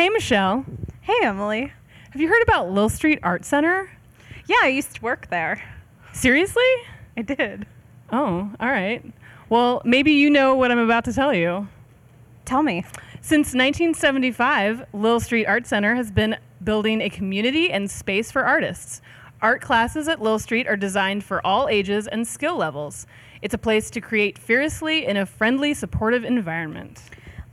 Hey, Michelle. Hey, Emily. Have you heard about Lillstreet Art Center? Yeah, I used to work there. Seriously? I did. Oh, all right. Well, maybe you know what I'm about to tell you. Tell me. Since 1975, Lillstreet Art Center has been building a community and space for artists. Art classes at Lillstreet are designed for all ages and skill levels. It's a place to create fearlessly in a friendly, supportive environment.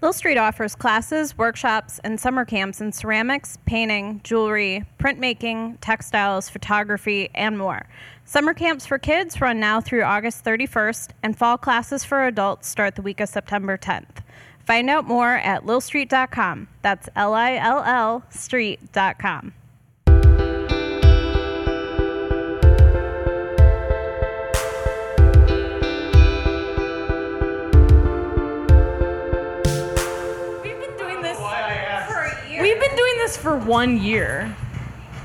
Lillstreet offers classes, workshops, and summer camps in ceramics, painting, jewelry, printmaking, textiles, photography, and more. Summer camps for kids run now through August 31st, and fall classes for adults start the week of September 10th. Find out more at lillstreet.com. That's L I L L street.com. this for one year.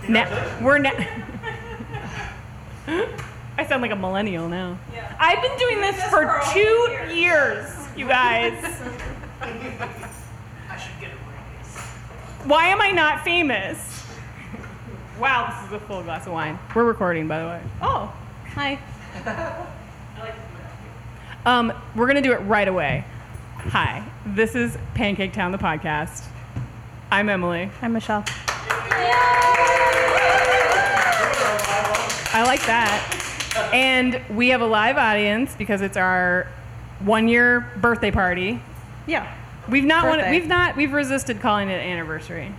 Now, we're now. I sound like a millennial now. I've been doing this for two years, you guys. Why am I not famous? Wow, this is a full glass of wine. We're recording, by the way. Oh, hi. Um, we're gonna do it right away. Hi, this is Pancake Town, the podcast. I'm Emily. I'm Michelle. I like that. And we have a live audience because it's our one year birthday party. Yeah. We've not wanted, we've not we've resisted calling it anniversary.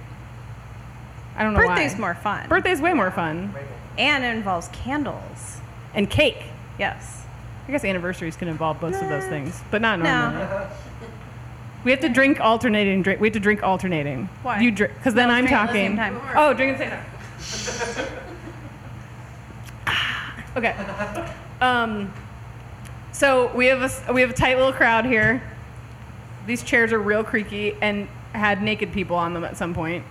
I don't know why. Birthday's why. more fun. Birthday's way more fun. and it involves candles. And cake. Yes. I guess anniversaries can involve both of those things, but not No. We have to drink alternating drink. We have to drink alternating. Why? You drink because then No, I'm the talking. time. Oh, drink at the same time. okay. Um, so we have a we have a tight little crowd here. These chairs are real creaky and had naked people on them at some point.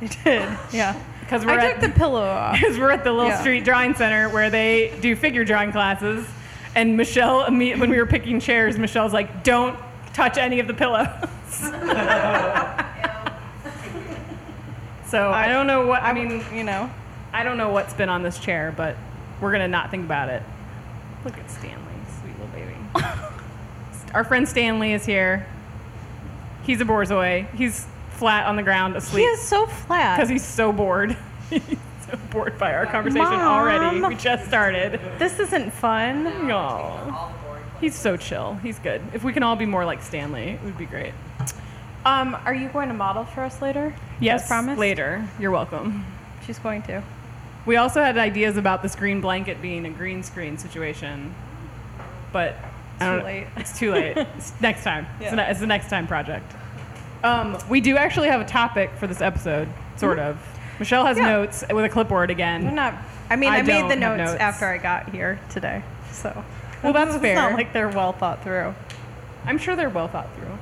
They did. Yeah. Because we're I at the pillow off. because we're at the Little Yeah. Street Drawing Center where they do figure drawing classes. And Michelle, when we were picking chairs, Michelle's like, "Don't touch any of the pillows." so I don't know what I mean. you know. I don't know what's been on this chair, but we're gonna not think about it. Look at Stanley, sweet little baby. Our friend Stanley is here. He's a borzoi. He's flat on the ground asleep. He is so flat. because he's so bored. he's so bored by our conversation Mom. already. We just started. This isn't fun. Aw. He's so chill. He's good. If we can all be more like Stanley, it would be great. Um, are you going to model for us later? Yes, As promised? later. You're welcome. She's going to. We also had ideas about this green blanket being a green screen situation, but I Too late. It's too late. it's next time. It's, Yeah. the, it's the next time project. Um, we do actually have a topic for this episode, sort of. Michelle has Mm-hmm. Yeah. notes with a clipboard again. not. I mean, I I, made the notes, notes. after I got here today, so. Well, that's it's fair. not like they're well thought through. I'm sure they're well thought through.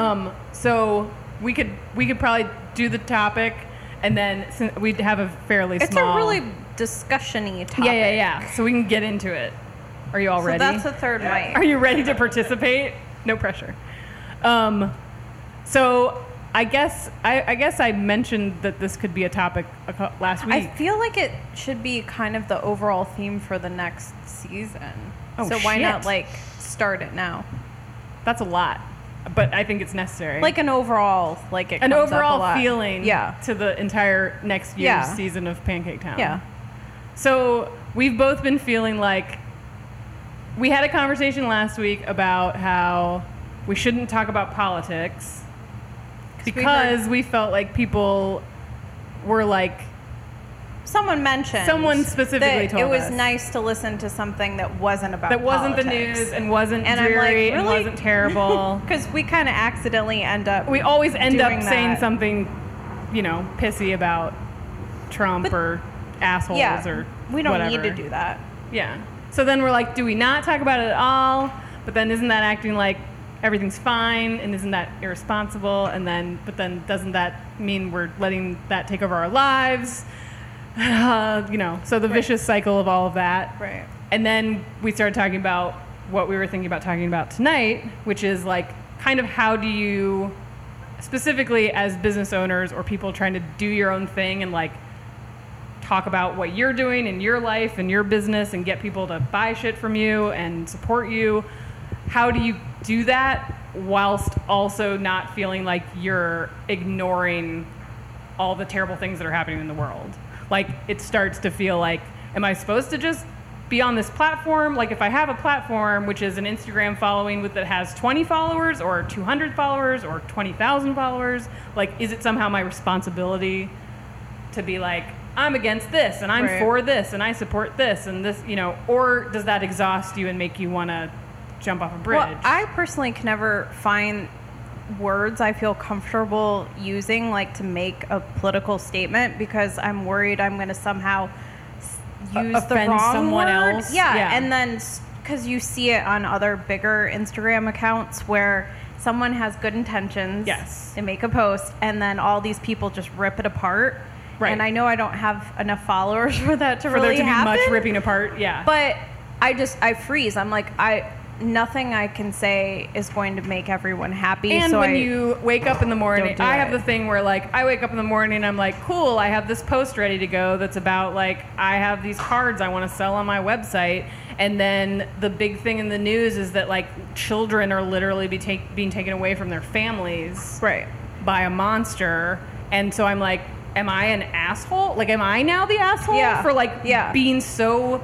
Um, so we could we could probably do the topic, and then we'd have a fairly It's small. a really discussion-y topic. yeah yeah yeah. So we can get into it. Are you all ready? So ready? that's the third mic. Are you ready to participate? No pressure. Um, so I guess I, I guess I mentioned that this could be a topic last week. I feel like it should be kind of the overall theme for the next season. Oh, so why not like start it now? That's a lot, but I think it's necessary. Like an overall, like it an comes up a overall feeling Yeah. to the entire next year's Yeah. season of Pancake Town. Yeah. So we've both been feeling like we had a conversation last week about how we shouldn't talk about politics because we, felt like people were like Someone mentioned. Someone specifically that told it was us. nice to listen to something that wasn't about that wasn't the news and wasn't And I'm like, dreary and wasn't terrible. Because we kind of accidentally end up. we always end up doing saying something, you know, pissy about Trump But- or assholes yeah, or we don't whatever. need to do that. Yeah. So then we're like, do we not talk about it at all? But then isn't that acting like everything's fine and isn't that irresponsible? And then, but then doesn't that mean we're letting that take over our lives? Uh, you know, so the vicious cycle of all of that. Right. And then we started talking about what we were thinking about talking about tonight, which is like kind of how do you specifically as business owners or people trying to do your own thing and like talk about what you're doing in your life and your business and get people to buy shit from you and support you. How do you do that whilst also not feeling like you're ignoring all the terrible things that are happening in the world? Like it starts to feel like, am I supposed to just be on this platform? Like if I have a platform which is an Instagram following with that has 20 followers or 200 followers or 20,000 followers, like is it somehow my responsibility to be like I'm against this and I'm Right. for this and I support this and this, you know, or does that exhaust you and make you want to jump off a bridge? Well, I personally can never find words I feel comfortable using, like to make a political statement, because I'm worried I'm going to somehow use the offend wrong someone word. else? Yeah, Yeah. and then because you see it on other bigger Instagram accounts where someone has good intentions, Yes. they make a post, and then all these people just rip it apart. Right. And I know I don't have enough followers for that to for really there to be happen. much ripping apart, yeah. But I just I freeze. I'm like I nothing I can say is going to make everyone happy. And so when I, you wake up in the morning, do I have the thing where like I wake up in the morning and I'm like, cool, I have this post ready to go that's about like I have these cards I want to sell on my website. And then the big thing in the news is that like children are literally be take, being taken away from their families right. by a monster. And so I'm like, am I an asshole? Like, am I now the asshole Yeah. for like Yeah. being so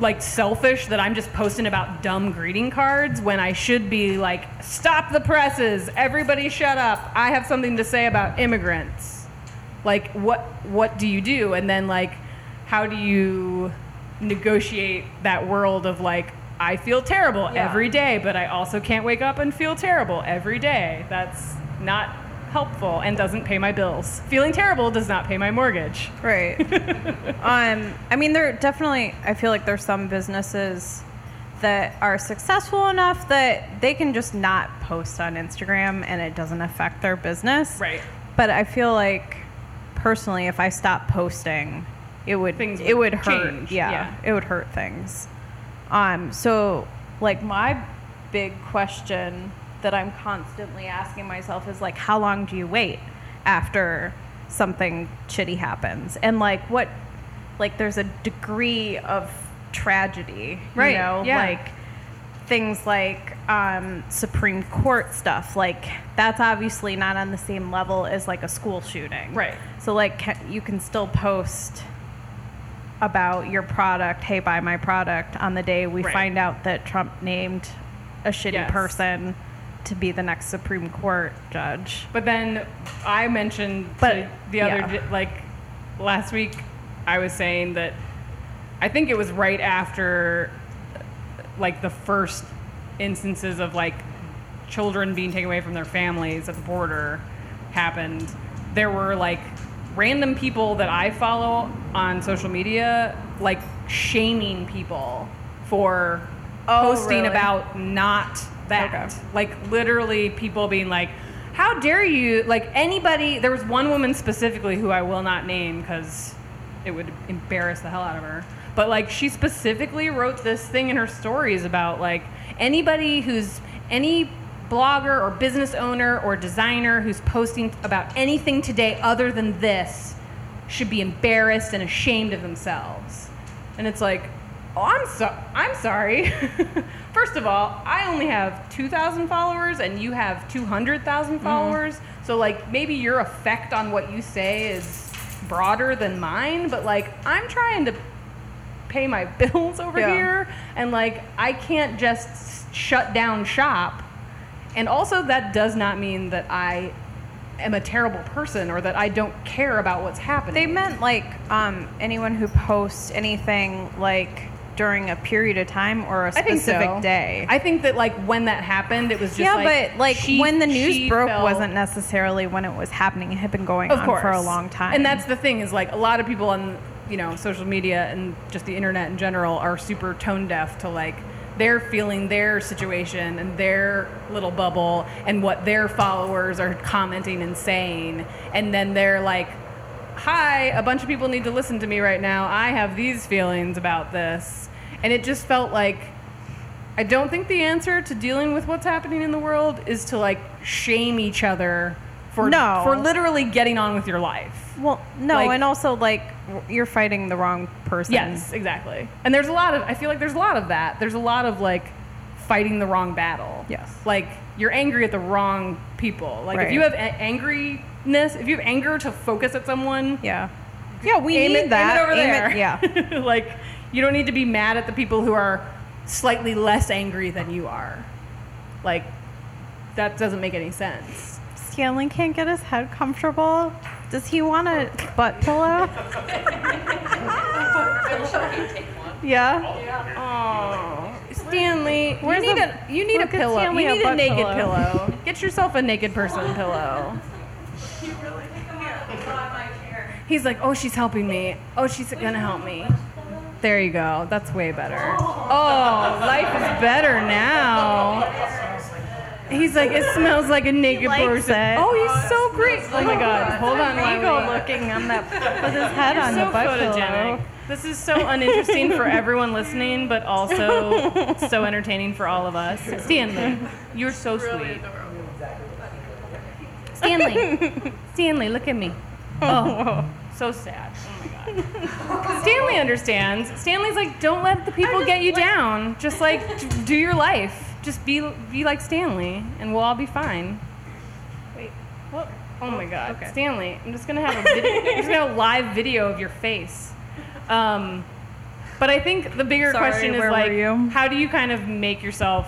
like selfish that I'm just posting about dumb greeting cards when I should be like, stop the presses, everybody shut up. I have something to say about immigrants. Like, what what do you do? And then like, how do you negotiate that world of like, I feel terrible Yeah. every day, but I also can't wake up and feel terrible every day. That's not helpful and doesn't pay my bills. Feeling terrible does not pay my mortgage. Right. um, I mean, there definitely. I feel like there's some businesses that are successful enough that they can just not post on Instagram and it doesn't affect their business. Right. But I feel like personally, if I stopped posting, it would Things it would would hurt. Yeah, yeah. it would hurt things. Um, so like my big question that I'm constantly asking myself is like, how long do you wait after something shitty happens? And like what, like there's a degree of tragedy, Right, You know, yeah. like things like um, Supreme Court stuff. Like that's obviously not on the same level as like a school shooting. Right. So like ca- you can still post about your product, hey, buy my product on the day we Right. find out that Trump named a shitty Yes. person to be the next Supreme Court judge. But then I mentioned But, to the other yeah. like last week I was saying that I think it was right after like the first instances of like children being taken away from their families at the border happened. There were like random people that I follow on social media like shaming people for Oh, posting really? about not that. Okay. Like literally people being like, "How dare you?" Like anybody. There was one woman specifically who I will not name because it would embarrass the hell out of her. But like she specifically wrote this thing in her stories about like anybody who's any blogger or business owner or designer who's posting about anything today other than this should be embarrassed and ashamed of themselves. And it's like, oh, I'm so I'm sorry. First of all, I only have 2,000 followers and you have 200,000 followers. So like maybe your effect on what you say is broader than mine, but like I'm trying to pay my bills over Yeah. here and like I can't just shut down shop. And also that does not mean that I am a terrible person or that I don't care about what's happening. They meant like um, anyone who posts anything like during a period of time or a specific so. day. I think that like when that happened, it was just yeah, like but like she- when the news broke wasn't necessarily when it was happening. It had been going of on course for a long time. And that's the thing is like a lot of people on you know social media and just the internet in general are super tone deaf to like they're feeling their situation and their little bubble and what their followers are commenting and saying and then they're like hi a bunch of people need to listen to me right now i have these feelings about this and it just felt like I don't think the answer to dealing with what's happening in the world is to like shame each other for No. for literally getting on with your life. Well, no, Like- and also like you're fighting the wrong person. Yes, exactly. And there's a lot of I feel like there's a lot of that. There's a lot of like fighting the wrong battle. Yes. Like you're angry at the wrong people. Like if you have a- angriness, if you have anger to focus at someone, Yeah. Yeah, we aim need it, that. aim it over Aim there. it- yeah. like you don't need to be mad at the people who are slightly less angry than you are. Like that doesn't make any sense. Stanley can't get his head comfortable. Does he want a butt pillow? yeah. Oh, Stanley, Where's you need the- a you need a pillow. Stanley you need a butt naked pillow. pillow. Get yourself a naked person pillow. He's like, oh, she's helping me. Oh, she's gonna help me. There you go. That's way better. Oh, life is better now. He's like, it smells like a naked person. Oh, he's so oh great. Oh my god. Hold on, while Ego we- looking on that with his head on the butt photogenic. pillow. This is so uninteresting for everyone listening, but also so entertaining for all of us. Stanley, you're so sweet. Stanley, Stanley, look at me. Oh, so sad. Oh my god. Stanley understands. Stanley's like, don't let the people get you down. Just like do your life. Just be be like Stanley, and we'll all be fine. Wait, what? Oh my god, Okay. Stanley! I'm just gonna have a video. I'm just gonna have a live video of your face. Um, but I think the bigger Sorry, question is like, how do you kind of make yourself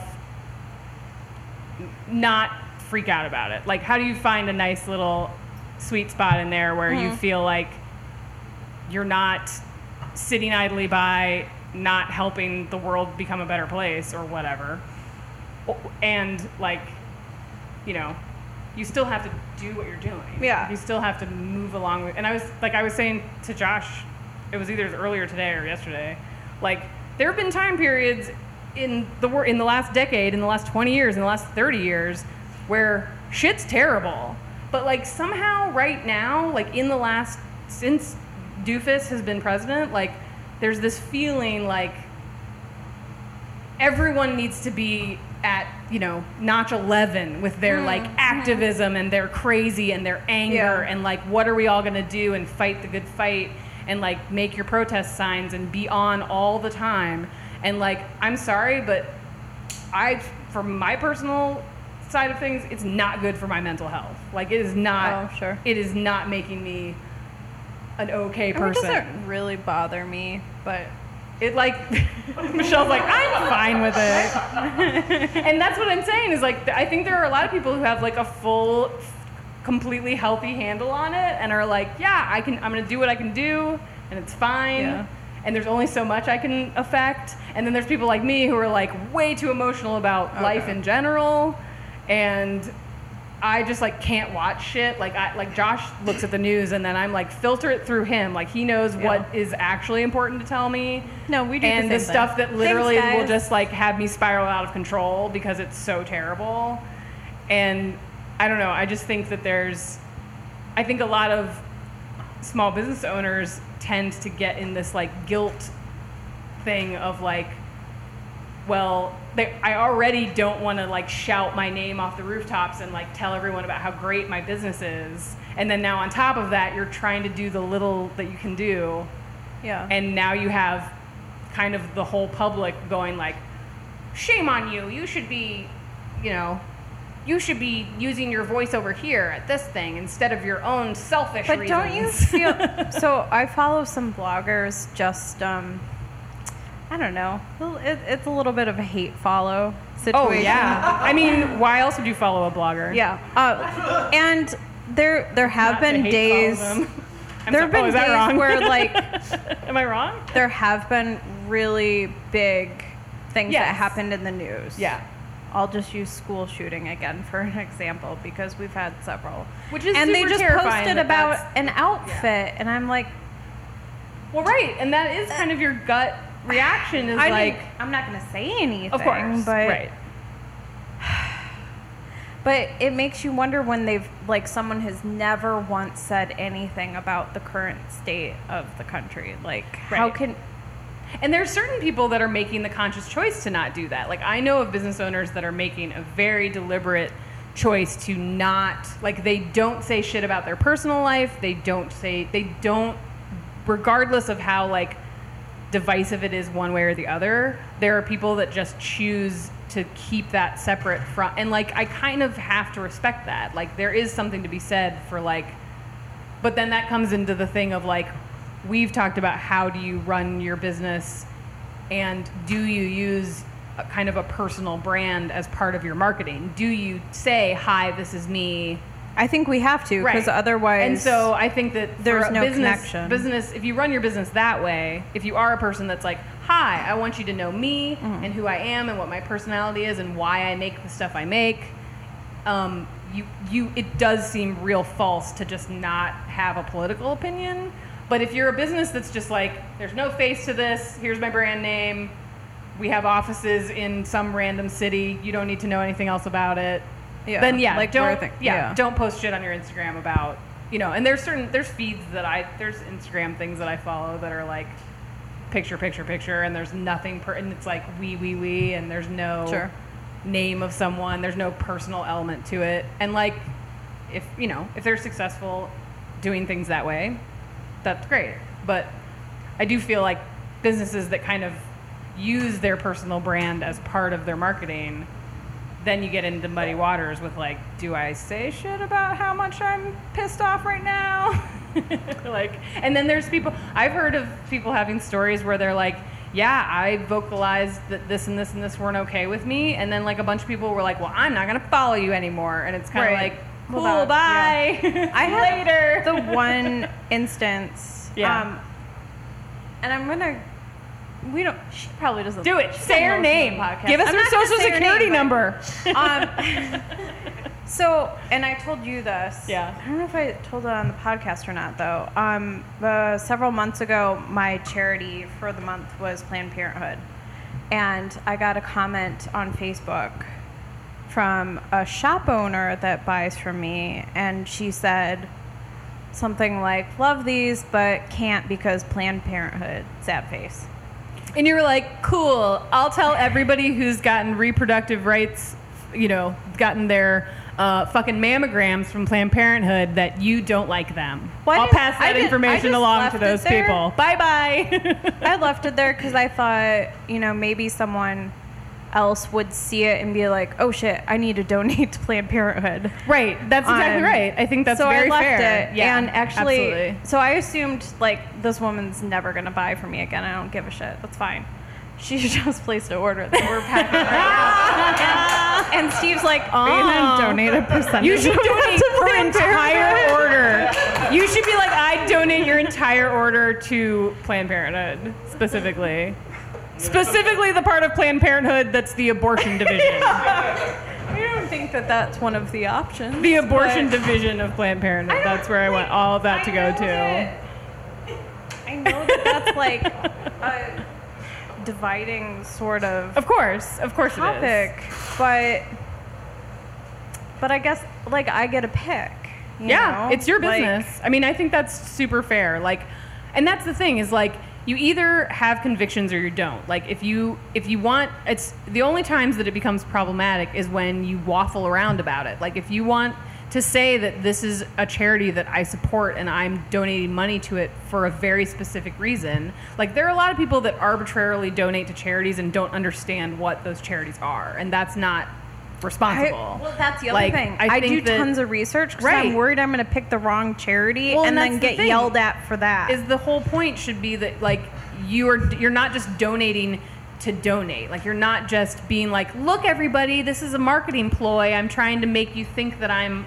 not freak out about it? Like, how do you find a nice little sweet spot in there where you Mm-hmm. feel like you're not sitting idly by, not helping the world become a better place or whatever, and like, you know, you still have to do what you're doing. Yeah. You still have to move along with. And I was like, I was saying to Josh, it was either earlier today or yesterday. Like, there have been time periods in the in the last decade, in the last 20 years, in the last 30 years, where shit's terrible. But like somehow, right now, like in the last since Doofus has been president, like there's this feeling like everyone needs to be at you know notch 11 with their mm-hmm. like activism and their crazy and their anger Yeah. and like what are we all going to do and fight the good fight and like make your protest signs and be on all the time and like i'm sorry but i for my personal side of things it's not good for my mental health like it is not Oh, sure. it is not making me an okay I mean, It person doesn't really bother me, but it like Michelle's like I'm fine with it, and that's what I'm saying is like I think there are a lot of people who have like a full, completely healthy handle on it and are like, yeah, I can, I'm gonna do what I can do, and it's fine. Yeah. And there's only so much I can affect. And then there's people like me who are like way too emotional about life in general, and I just like can't watch shit. Like I like Josh looks at the news and then I'm like filter it through him. Like he knows what is actually important to tell me. No, we do the And the, same stuff thing. that literally Thanks, will just like have me spiral out of control because it's so terrible. And I don't know. I just think that there's I think a lot of small business owners tend to get in this like guilt thing of like well they, i already don't want to like shout my name off the rooftops and like tell everyone about how great my business is and then now on top of that you're trying to do the little that you can do yeah. and now you have kind of the whole public going like shame on you you should be you know you should be using your voice over here at this thing instead of your own selfish But don't you feel so? I follow some bloggers. Just um, I don't know. It, it's a little bit of a hate follow situation. oh yeah i mean why else would you follow a blogger yeah. Uh, and there there have Not been days. follow them. I'm There so- have been oh, days wrong? where like am i wrong there have been really big things that happened in the news. yeah I'll just use school shooting again for an example because we've had several. Which is and they just posted about an outfit, and I'm like, well right and that is kind of your gut reaction is I like didn't- I'm not going to say anything. of course but right but it makes you wonder when they've like someone has never once said anything about the current state of the country. Like, how can And there's certain people that are making the conscious choice to not do that. Like I know of business owners that are making a very deliberate choice to not like they don't say shit about their personal life. They don't say they don't regardless of how like divisive it is one way or the other. There are people that just choose to keep that separate from and like I kind of have to respect that. Like there is something to be said for like but then that comes into the thing of like we've talked about how do you run your business and do you use a kind of a personal brand as part of your marketing? Do you say, "Hi, this is me"? I think we have to because Right. otherwise. And so I think that there's no business, connection. Business, if you run your business that way, if you are a person that's like, "Hi, I want you to know me Mm-hmm. and who I am and what my personality is and why I make the stuff I make," um, you you it does seem real false to just not have a political opinion. But if you're a business that's just like, "There's no face to this. Here's my brand name. We have offices in some random city. You don't need to know anything else about it." Yeah, then yeah, like don't yeah, yeah. don't post shit on your Instagram about you know. And there's certain there's feeds that I there's Instagram things that I follow that are like picture picture picture, and there's nothing per and it's like we we we, and there's no Sure. name of someone. There's no personal element to it, and like if you know if they're successful doing things that way, that's great. But I do feel like businesses that kind of use their personal brand as part of their marketing, then you get into muddy waters with like, do I say shit about how much I'm pissed off right now? like, and then there's people I've heard of people having stories where they're like, yeah, I vocalized that this and this and this weren't okay with me, and then like a bunch of people were like, well, I'm not gonna follow you anymore, and it's kind of Right. like, Well, cool, that- bye. I had later. the one instance. Yeah. Um, and I'm gonna. We don't. She probably doesn't. Do it. Say her doesn't listen to name. podcast. Give us I'm her social say her security name, number. Um, so, and I told you this. Yeah. I don't know if I told it on the podcast or not, though. Um, uh, several months ago, my charity for the month was Planned Parenthood. And I got a comment on Facebook from a shop owner that buys from me, and she said something like, Love these, but can't because Planned Parenthood. Sad face. And you were like, cool, I'll tell everybody who's gotten reproductive rights, you know, gotten their uh, fucking mammograms from Planned Parenthood that you don't like them. I I'll pass that information along to those people. Bye bye. I left it there because I thought, you know, maybe someone else would see it and be like, "Oh shit, I need to donate to Planned Parenthood." right, that's exactly Um, right. I think that's so very I left fair. it, Yeah, and actually, absolutely. so I assumed like this woman's never gonna buy from me again. I don't give a shit. That's fine. She just placed an order that we're packing right now. and Steve's like, Are you gonna "Oh, donate a percentage? You should donate her entire order. You should be like, I donate your entire order to Planned Parenthood specifically. Specifically, the part of Planned Parenthood that's the abortion division. I don't think that that's one of the options." The abortion division of Planned Parenthood. That's where I want all of that to go to. I know that that's like a dividing sort of Of course, of course topic, but but I guess like I get a pick. yeah, know? it's your Like, business. I mean, I think that's super fair. Like, and that's the thing is like you either have convictions or you don't. Like if you if you want, it's the only times that it becomes problematic is when you waffle around about it. Like if you want to say that this is a charity that I support and I'm donating money to it for a very specific reason. Like there are a lot of people that arbitrarily donate to charities and don't understand what those charities are, and that's not I, responsible. well, that's the other Like, thing. I I, do that- tons of research because Right. I'm worried I'm going to pick the wrong charity Well, and and then the get yelled at for that. is the whole point should be that like you are you're not just donating to donate like you're not just being like look everybody this is a marketing ploy i'm trying to make you think that i'm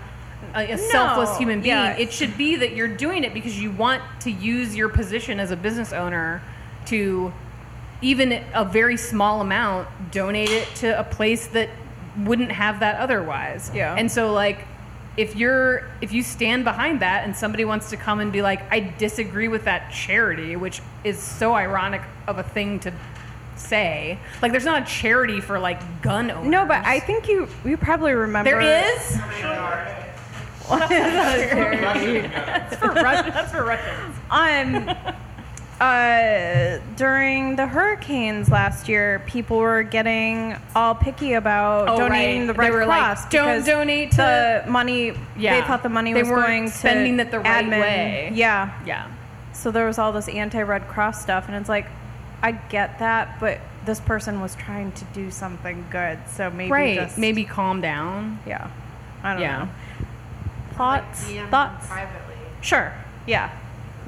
a, a selfless human being yes. it should be that you're doing it because you want to use your position as a business owner to even a very small amount donate it to a place that wouldn't have that otherwise. Yeah. and so like if you're if you stand behind that and somebody wants to come and be like I disagree with that charity which is so ironic of a thing to say. Like there's not a charity for like gun owners. No, but I think you you probably remember. There is? What is that that's for Rus- that's for Russians um uh, during the hurricanes last year, people were getting all picky about Oh, donating right. the They Red were like, Cross. "Don't because donate to-" the money. Yeah. They thought the money They was weren't going to spending it the right admin. way. Yeah. Yeah. So there was all this anti-Red Cross stuff, and it's like, I get that, but this person was trying to do something good, so maybe right. just Maybe calm down. yeah. I don't Yeah. know. Thoughts? DM Thoughts? privately. Sure. Yeah.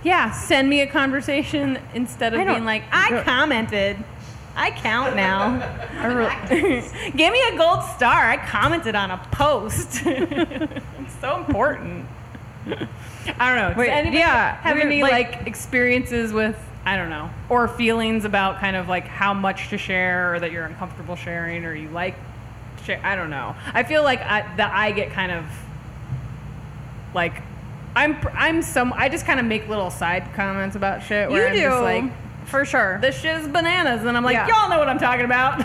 Yeah. Send me a conversation instead of being like, I commented. I count now. I re- Give me a gold star. I commented on a post. it's so important. I don't know. Wait, anybody yeah, have any like- like experiences with I don't know, or feelings about kind of like how much to share, or that you're uncomfortable sharing, or you like share? I don't know. I feel like I, that I get kind of like I'm I'm some I just kind of make little side comments about shit. Where You I'm do. just like for sure. this shit is bananas, and I'm like, Yeah. y'all know what I'm talking about.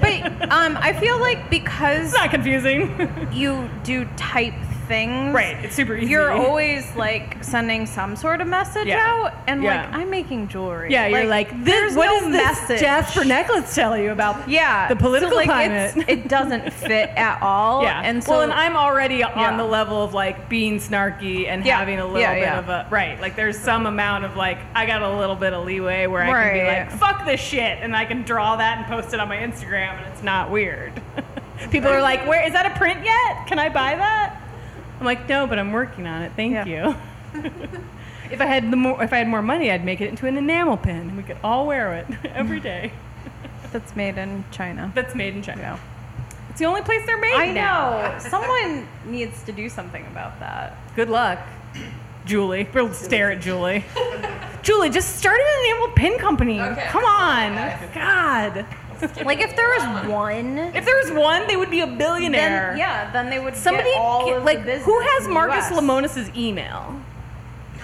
But um, I feel like because it's not confusing, you do type things, right? It's super easy. You're always like sending some sort of message Yeah. out, and Yeah. like I'm making jewelry. yeah. You're like, this, there's what no does this message. Jasper necklace tell you about? yeah, the political so, like, climate. It's, it doesn't fit at all. Yeah. and so well, and I'm already Yeah. on the level of like being snarky and Yeah. having a little Yeah, bit yeah. of a right. Like there's some amount of like I got a little bit of leeway where I can be like, fuck this shit, and I can draw that and post it on my Instagram, and it's not weird. People are like, where is that a print yet? Can I buy that? I'm like, no, but I'm working on it. Thank Yeah. you. if I had the more, if I had more money, I'd make it into an enamel pin, and we could all wear it every day. that's made in China. That's made in China. It's the only place they're made I now. know. Someone needs to do something about that. Good luck, Julie. We'll stare at Julie. Julie, just start an enamel pin company. Okay. Come on. God. Like if there was one, If there was one, they would be a billionaire. then yeah, then they would Somebody get all of like the who has Marcus US. Lemonis's email?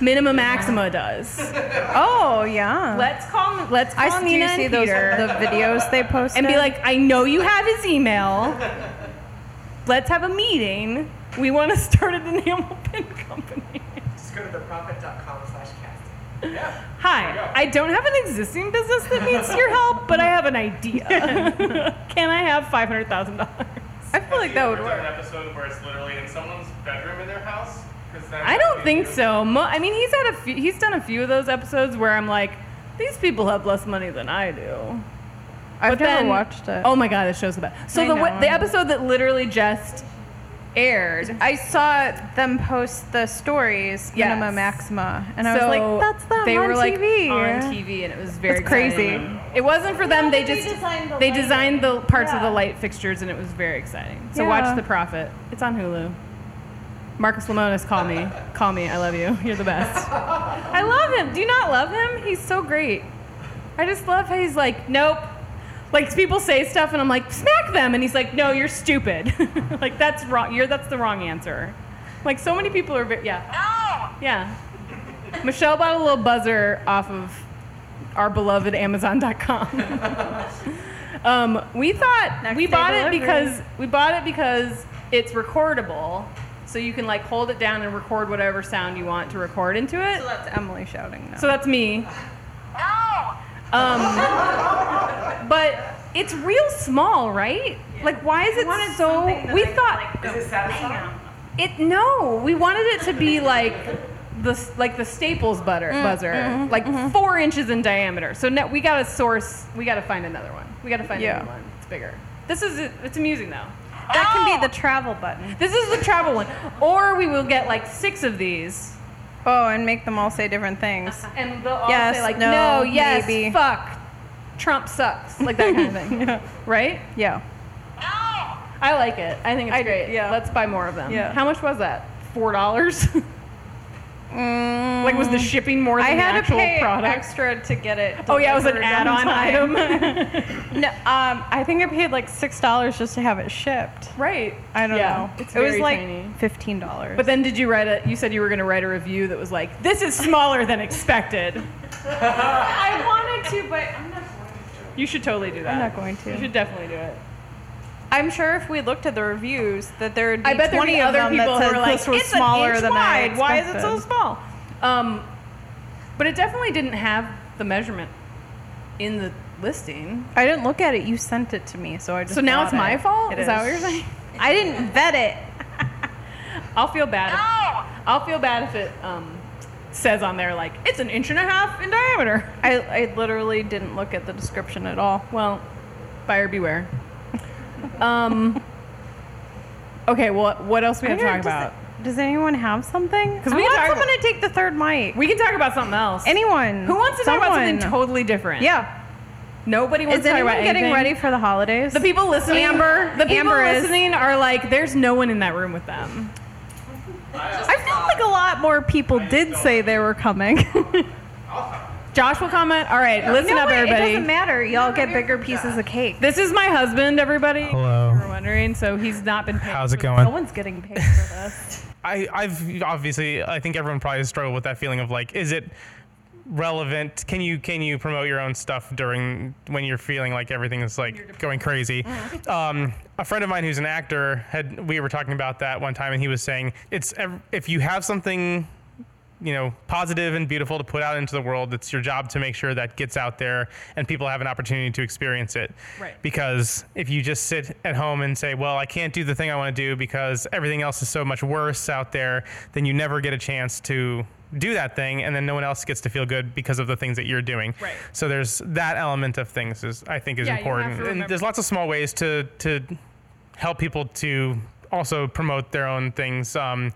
Minima Maxima does. Oh yeah. Let's call. Let's call I do Nina see and those Peter the videos they posted and be like, I know you have his email. Let's have a meeting. We want to start an enamel pin company. Just go to theprofit.com slash casting. Yeah. Hi, I don't have an existing business that needs your help, but I have an idea. Can I have five hundred thousand dollars? I feel like that would Done work. An episode where it's literally in someone's bedroom in their house. 'Cause then I don't think so. Mo- I mean, he's had a few, he's done a few of those episodes where I'm like, these people have less money than I do. I've But never then- watched it. Oh my god, this show's the best. So I the know, wa- the episode that literally just aired. I saw them post the stories, Yes. Minima Maxima, and I was like, "That's them they on were like TV." on TV, and it was very That's crazy. exciting. It wasn't for them. They they just designed the they designed the parts of the light fixtures, and it was very exciting. So Yeah. watch The Profit. It's on Hulu. Marcus Lemonis, call me. Call me. I love you. You're the best. I love him. Do you not love him? He's so great. I just love how he's like, nope. Like people say stuff, and I'm like, smack them, and he's like, no, you're stupid. like that's wrong. You're that's the wrong answer. Like so many people are, ve- yeah. Yeah. Michelle bought a little buzzer off of our beloved Amazon.com. um, we thought Next we bought it because we bought it because it's recordable, so you can like hold it down and record whatever sound you want to record into it. So that's Emily shouting now. So that's me. Um, but it's real small, right? Like, why is it wanted so? We I could, thought Is it satisfying? it no, we wanted it to be like the like the Staples butter Mm, buzzer, mm-hmm, like four inches in diameter. So now we got to source. We got to find another one. We got to find Yeah. another one. It's bigger. This is it's amusing though. that can be the travel button. This is the travel one, or we will get like six of these, Oh, and make them all say different things. and they'll all Yes, say like no, no, yes, maybe." fuck, Trump sucks, like that kind of thing, right? Yeah. I like it. I think it's I great. yeah. Let's buy more of them. Yeah. How much was that? Four dollars. like was the shipping more than Mm. I the had to actual pay product? extra to get it. Oh yeah, it was an delivered on add-on time. item. No, um, I think I paid like six dollars just to have it shipped. right. I don't Yeah, know. It's it was very like tiny. fifteen dollars. But then did you write a? You said you were going to write a review that was like, "This is smaller than expected." I wanted to, but I'm not. Going to. You should totally do that. I'm not going to. You should definitely do it. I'm sure if we looked at the reviews, that there would be I bet there'd 20 be of other them people that who said like, this was "It's smaller an inch than I wide. Why is it so small?" Um, but it definitely didn't have the measurement in the listing. I didn't look at it. You sent it to me, so I just. So now it's my fault? It Is that what you're saying? I didn't vet it. I'll feel bad. If, I'll feel bad if it um, says on there like it's an inch and a half in diameter. I, I literally didn't look at the description at all. Well, buyer beware. Um. Okay. Well, what else we have to Here, talk does- about? Does anyone have something? 'Cause I we can want talk someone about- to take the third mic. We can talk about something else. anyone? Who wants to talk about something Someone. totally different? Yeah. Nobody wants Is to talk anyone about getting anything. ready for the holidays? The people listening, Amber- the people Amber is. listening are like, there's no one in that room with them. I feel like a lot more people did say they were coming. Josh will comment. All right, listen no, up, wait, it doesn't matter. Y'all get bigger pieces of cake. This is my husband, everybody. Hello. If you're wondering, so he's not been paid. How's it going? No one's getting paid for this. I, I've obviously, I think everyone probably struggled with that feeling of like, is it relevant? Can you can you promote your own stuff during when you're feeling like everything is like going crazy? Mm-hmm. Um, a friend of mine who's an actor had we were talking about that one time, and he was saying it's if you have something you know, positive and beautiful to put out into the world. It's your job to make sure that gets out there and people have an opportunity to experience it. Right. Because if you just sit at home and say, well, I can't do the thing I want to do because everything else is so much worse out there, then you never get a chance to do that thing and then no one else gets to feel good because of the things that you're doing. Right. So there's that element of things is I think is Yeah, important. And there's lots of small ways to to help people to also promote their own things um,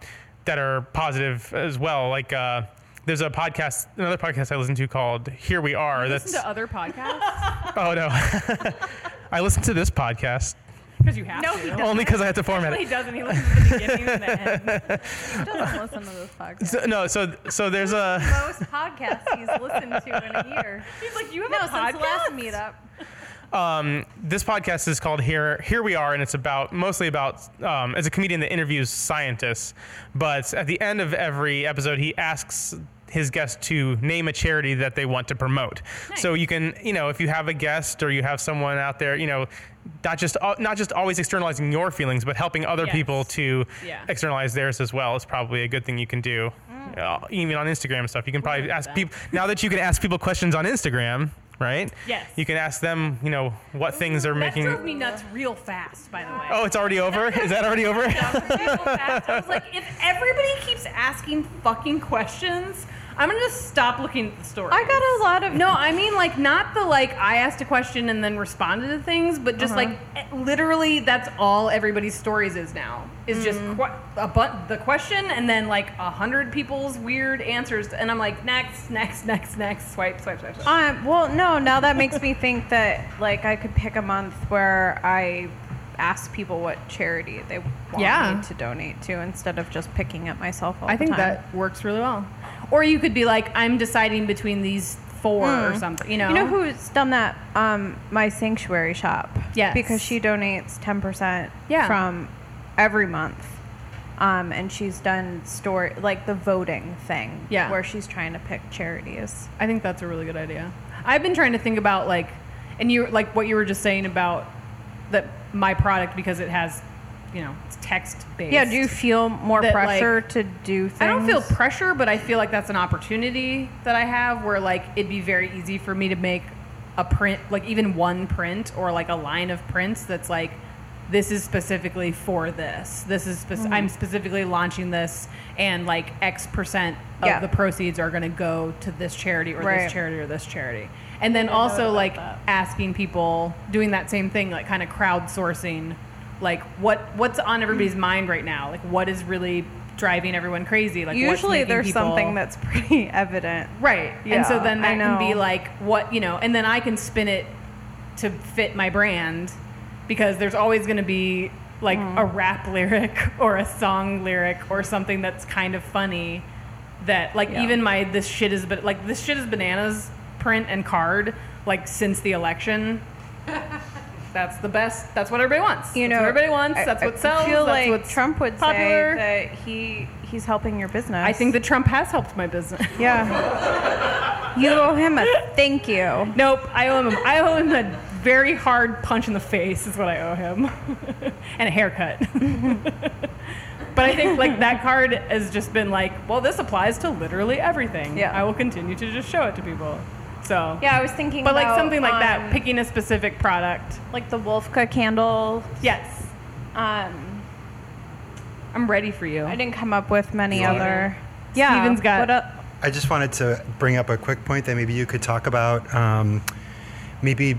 that are positive as well. Like uh, there's a podcast, another podcast I listen to called "Here We Are." Listen that's to other podcasts oh no, I listen to this podcast because you have No, to. he doesn't. only because I have to format He it. doesn't. He listens to the beginning and the end. He doesn't listen to this podcast. So, no, so so there's a Most podcasts he's listened to in a year. He's like, you have No, a since podcast. the last meetup. Um, this podcast is called Here Here We Are, and it's about mostly about um, as a comedian that interviews scientists. But at the end of every episode, he asks his guest to name a charity that they want to promote. So you can, you know, if you have a guest or you have someone out there, you know, not just uh, not just always externalizing your feelings, but helping other Yes. people to Yeah. externalize theirs as well is probably a good thing you can do. Uh, even on Instagram stuff, you can probably ask that. people now that you can ask people questions on Instagram. Right? Yes. You can ask them, you know, what things are making. That making. drove me nuts real fast, by the way. Oh, it's already over? Is that already over? I was like, if everybody keeps asking fucking questions, I'm gonna just stop looking at the story. I got a lot of No, I mean like not the like I asked a question and then responded to things, but just Uh-huh. like eh, literally that's all everybody's stories is now. Is just Mm. que- a but the question and then like a hundred people's weird answers, and I'm like next, next, next, next, swipe, swipe, swipe, swipe. Um, well, no, now that makes me think that like I could pick a month where I ask people what charity they want Yeah. me to donate to instead of just picking it myself all I the think time. that works really well. Or you could be like, I'm deciding between these four or something. You know. You know who's done that? Um, my sanctuary shop. Yes. Because she donates ten percent Yeah. from every month. Um, and she's done store like the voting thing. Yeah. Where she's trying to pick charities. I think that's a really good idea. I've been trying to think about like, and you like what you were just saying about that my product because it has, you know, it's text based. Yeah. Do you feel more That, pressure like, to do things? I don't feel pressure, but I feel like that's an opportunity that I have where like it'd be very easy for me to make a print, like even one print or like a line of prints that's like, this is specifically for this. This is Mm-hmm. I'm specifically launching this, and like X percent of Yeah. the proceeds are going to go to this charity or Right. this charity or this charity. And then also like that. asking people doing that same thing, like kind of crowdsourcing, like what what's on everybody's mind right now, like what is really driving everyone crazy. Like Usually there's people- something that's pretty evident. right, Yeah, and so then I that can be like what you know, and then I can spin it to fit my brand because there's always going to be like Mm. a rap lyric or a song lyric or something that's kind of funny that like Yeah. even my this shit is but like this shit is bananas print and card like since the election that's the best that's what everybody wants You know, what everybody wants I- that's what sells feel that's like what's Trump would popular. say that he he's helping your business. I think that Trump has helped my business. yeah. you owe him a thank you. Nope, I owe him. I owe him a very hard punch in the face. Is what I owe him, and a haircut. but I think like that card has just been like, well, this applies to literally everything. Yeah. I will continue to just show it to people. So Yeah, I was thinking but like something like um, that, picking a specific product. like the Wolfka candle. Yes, Um, I'm ready for you. I didn't come up with many Steven. other. Yeah, Steven's got- What up? I just wanted to bring up a quick point that maybe you could talk about. Um, maybe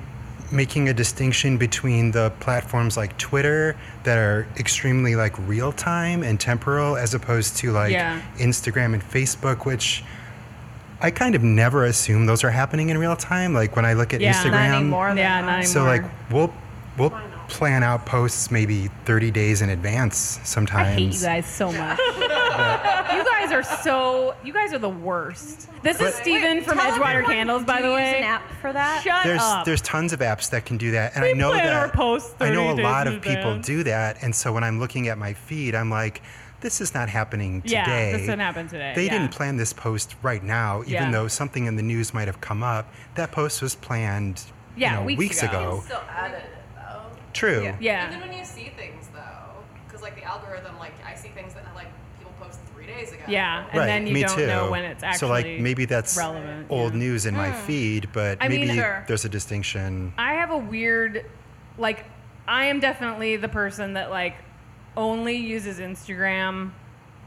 making a distinction between the platforms like Twitter that are extremely like real time and temporal, as opposed to like Yeah. Instagram and Facebook, which I kind of never assume those are happening in real time. Like when I look at Yeah. Instagram, Not Not anymore. yeah, they're not so like we'll we'll plan out posts maybe 30 days in advance sometimes. I hate you guys so much. you guys are so. You guys are the worst. This is But- Steven from Tell Edgewater everyone, Candles, by do the you way. Use an app for that. Shut there's up. there's tons of apps that can do that and We i know plan that our posts i know 30 a lot days of people advance. do that and so when i'm looking at my feed i'm like this is not happening today. Yeah, today this didn't happen today, they yeah. didn't plan this post right now even Yeah. though something in the news might have come up that post was planned Yeah, you know, weeks weeks, ago. ago, Still edit it though. true Yeah. yeah. Even when you see things though, because like the algorithm, like I see things that like people post three days ago. Yeah, and right then you me don't too know when it's actually so like maybe that's relevant. old yeah. news in my hmm. feed but I mean, maybe Sure. there's a distinction I have a weird, like, I am definitely the person that like only uses Instagram,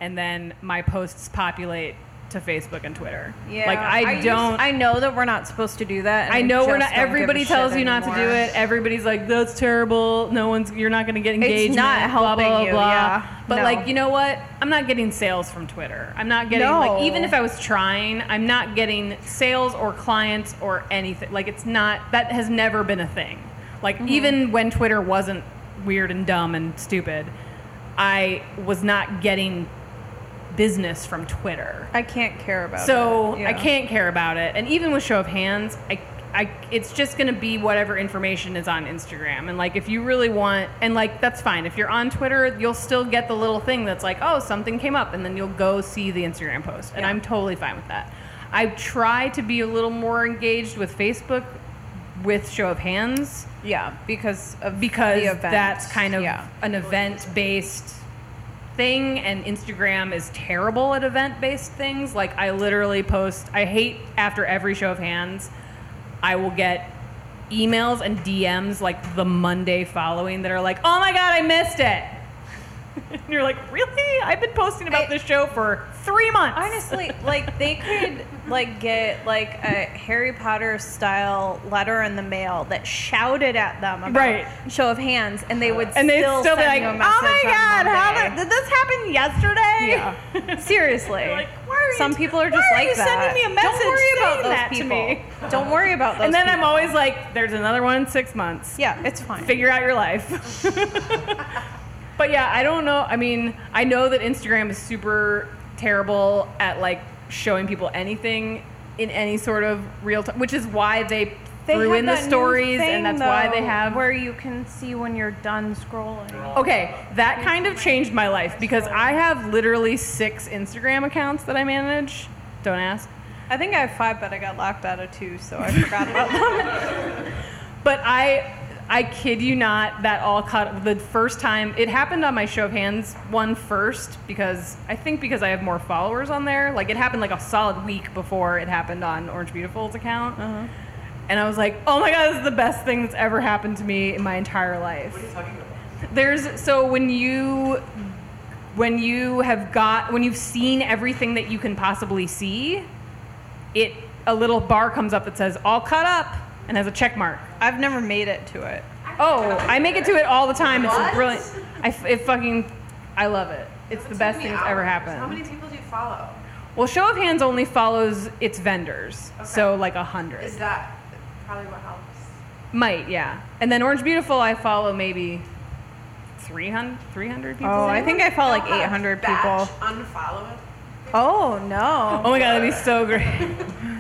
and then my posts populate to Facebook and Twitter. Yeah, like I, used- don't. I know that we're not supposed to do that. I know we're not. don't give a Everybody tells you not to do it. Everybody's like, "That's terrible. No one's. You're not going to get engagement." It's not blah, helping blah, you, Blah. yeah. But No. like, you know what? I'm not getting sales from Twitter. I'm not getting No. like even if I was trying, I'm not getting sales or clients or anything. Like it's not. That has never been a thing. Like Mm-hmm. even when Twitter wasn't weird and dumb and stupid, I was not getting business from Twitter. I can't care about So it. Yeah. I can't care about it. And even with show of hands, I, I, it's just going to be whatever information is on Instagram. And like, if you really want, and like, that's fine. If you're on Twitter, you'll still get the little thing that's like, oh, something came up, and then you'll go see the Instagram post. And Yeah. I'm totally fine with that. I try to be a little more engaged with Facebook with show of hands Yeah, because of because that's kind of yeah. an event based thing and Instagram is terrible at event based things. Like I literally post I hate after every show of hands, I will get emails and DMs like the Monday following that are like, "Oh my god, I missed it." and you're like, "Really? I've been posting about I- this show for 3 months." Honestly, like they could like get like a Harry Potter style letter in the mail that shouted at them about Right. show of hands, and they would and they still, still be like, "Oh my god, how did, did this happen yesterday?" Yeah. Seriously. Like, "Why are you- Some people are just why are like you that. sending me a message Don't worry about those that to people. me? Don't worry about those. and then I'm always like, "There's another one in 6 months." yeah, it's fine. figure out your life. but yeah, I don't know. I mean, I know that Instagram is super terrible at like showing people anything in any sort of real time, which is why they, They threw in the stories, thing, and that's why they have. where you can see when you're done scrolling. Okay, that kind of changed my life because I have literally six Instagram accounts that I manage. Don't ask. I think I have five, but I got locked out of two, so I forgot about them. But I, I kid you not, that all cut the first time it happened on my show of hands one first because I think because I have more followers on there. Like it happened like a solid week before it happened on Orange Beautiful's account, and I was like, oh my god, this is the best thing that's ever happened to me in my entire life. There's so when you when you have got when you've seen everything that you can possibly see, it a little bar comes up that says all cut up and has a check mark. I've never made it to it. Oh, I make it to it all the time. It's brilliant. I f- it fucking I love it. It's the best thing that's ever happened. How many people do you follow? Well, Show of Hands only follows its vendors, so like a hundred. Is that probably what helps? Might, yeah. And then Orange Beautiful, I follow maybe 300, 300 people. Oh, I think I follow like Know how to 800 batch people. Unfollow it. Oh no. Oh my god, that'd be so great.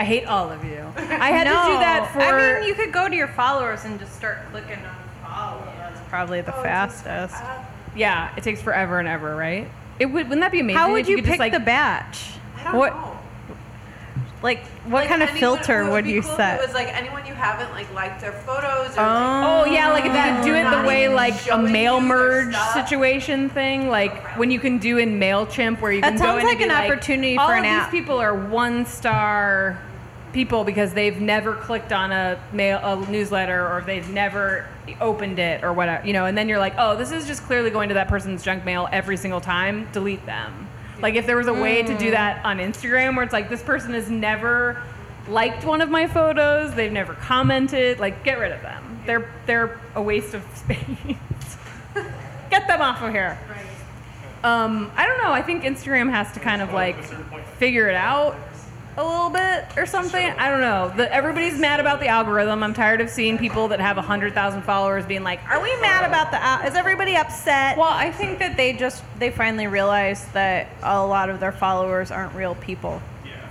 I hate all of you. I had no. to do that for. I mean, you could go to your followers and just start clicking on follow. That's probably the Oh, fastest. Ah. yeah, it takes forever and ever, right? It would. Wouldn't that be amazing? How would if you pick just, like, the batch? I don't what know. like what Like, kind of anyone- filter would be you cool set? It was like anyone you haven't like liked their photos or oh. oh yeah, like if you oh, could do it the way like a mail merge situation thing, like when you can do in Mailchimp, where you That can go and like an opportunity all for an these people are one star people because they've never clicked on a mail a newsletter or they've never opened it or whatever you know and then you're like oh this is just clearly going to that person's junk mail every single time delete them. Like if there was a way to do that on instagram where it's like this person has never liked one of my photos they've never commented like get rid of them. They're they're a waste of space. Get them off of here. Um, I don't know. I think Instagram has to kind of like figure it out a little bit or something. I don't know. The, everybody's mad about the algorithm. I'm tired of seeing people that have 100,000 followers being like, "Are we mad about the? Al- is everybody upset?" Well, I think that they just they finally realized that a lot of their followers aren't real people.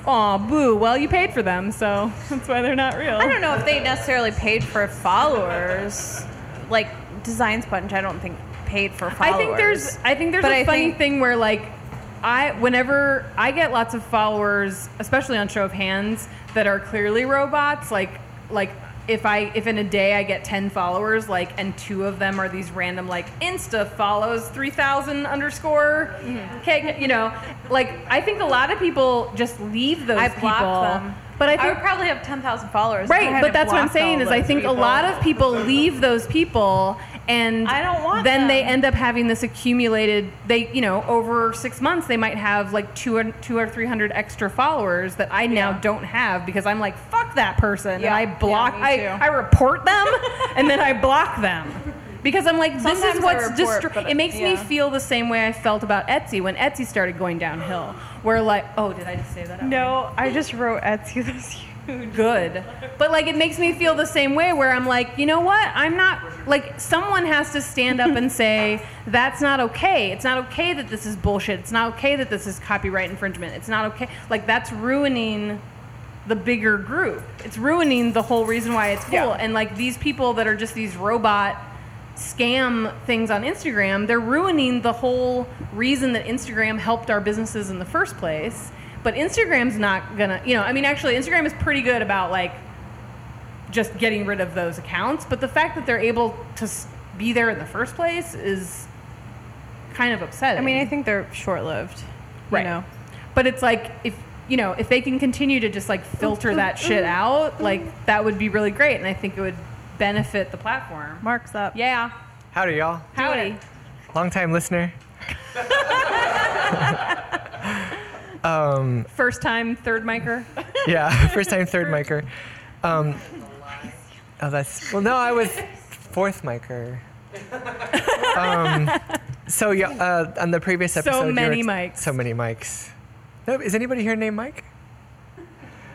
Aw, boo. Well, you paid for them, so that's why they're not real. I don't know if they necessarily paid for followers, like Design Sponge. I don't think paid for followers. I think there's I think there's But a I funny think- thing where like I whenever I get lots of followers, especially on show of hands that are clearly robots, like like if I if in a day I get 10 followers like and two of them are these random like insta follows 3000 underscore Mm-hmm. you know like I think a lot of people just leave those I people them. but I I would probably have ten thousand followers. Right, but that's what I'm saying is I think a lot of people leave those people and I don't want then they end up having this accumulated they you know over 6 months they might have like 2 or, 2 or 300 extra followers that I now Yeah. don't have because I'm like fuck that person Yeah, and I block yeah, I. I report them and then I block them. Because I'm like, this Sometimes is what's but It makes me feel the same way I felt about Etsy when Etsy started going downhill. Where like, oh, did I just say that? out? No, I just wrote Etsy this huge. Good. But like it makes me feel the same way where I'm like, you know what? I'm not like someone has to stand up and say that's not okay. It's not okay that this is bullshit. It's not okay that this is copyright infringement. It's not okay. Like that's ruining the bigger group. It's ruining the whole reason why it's cool. Yeah. And like these people that are just these robot scam things on Instagram, they're ruining the whole reason that Instagram helped our businesses in the first place. But Instagram's not gonna, you know, I mean, actually, Instagram is pretty good about like just getting rid of those accounts. But the fact that they're able to be there in the first place is kind of upsetting. I mean, I think they're short-lived. Right. You know. But it's like if you know if they can continue to just like filter that shit mm-hmm. out, mm-hmm. like that would be really great, and I think it would benefit the platform. Marks up. Yeah. Howdy, y'all. Howdy. Long time listener. First time third micer. Yeah, first time third micer. Um, oh, that's well. No, I was fourth micer. Um, so yeah, uh, on the previous So episode, you many were- mics. So many mics. No, is anybody here named Mike?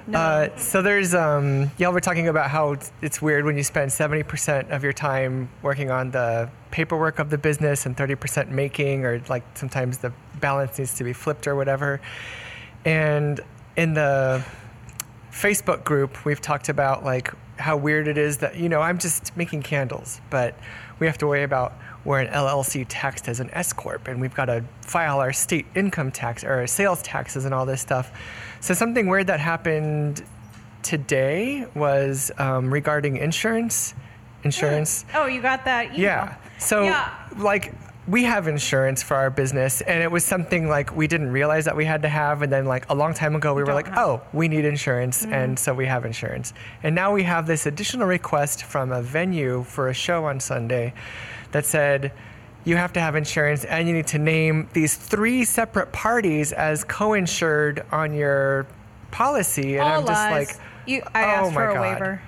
No. Uh, so there's um, y'all were talking about how it's- weird when you spend 70% of your time working on the paperwork of the business and 30% making, or like sometimes the balance needs to be flipped or whatever. And in the Facebook group, we've talked about like how weird it is that you know I'm just making candles, but we have to worry about we're an LLC taxed as an S corp, and we've got to file our state income tax or our sales taxes and all this stuff. So something weird that happened today was um, regarding insurance. Insurance. Oh, you got that? Email. Yeah. So, Yeah. like, we have insurance for our business, and it was something like we didn't realize that we had to have. And then, like, a long time ago, we were like, oh, we need insurance. And so we have insurance. And now we have this additional request from a venue for a show on Sunday that said, you have to have insurance and you need to name these three separate parties as co insured on your policy. And All I'm just lies. like, You, I Oh asked my for a God. waiver.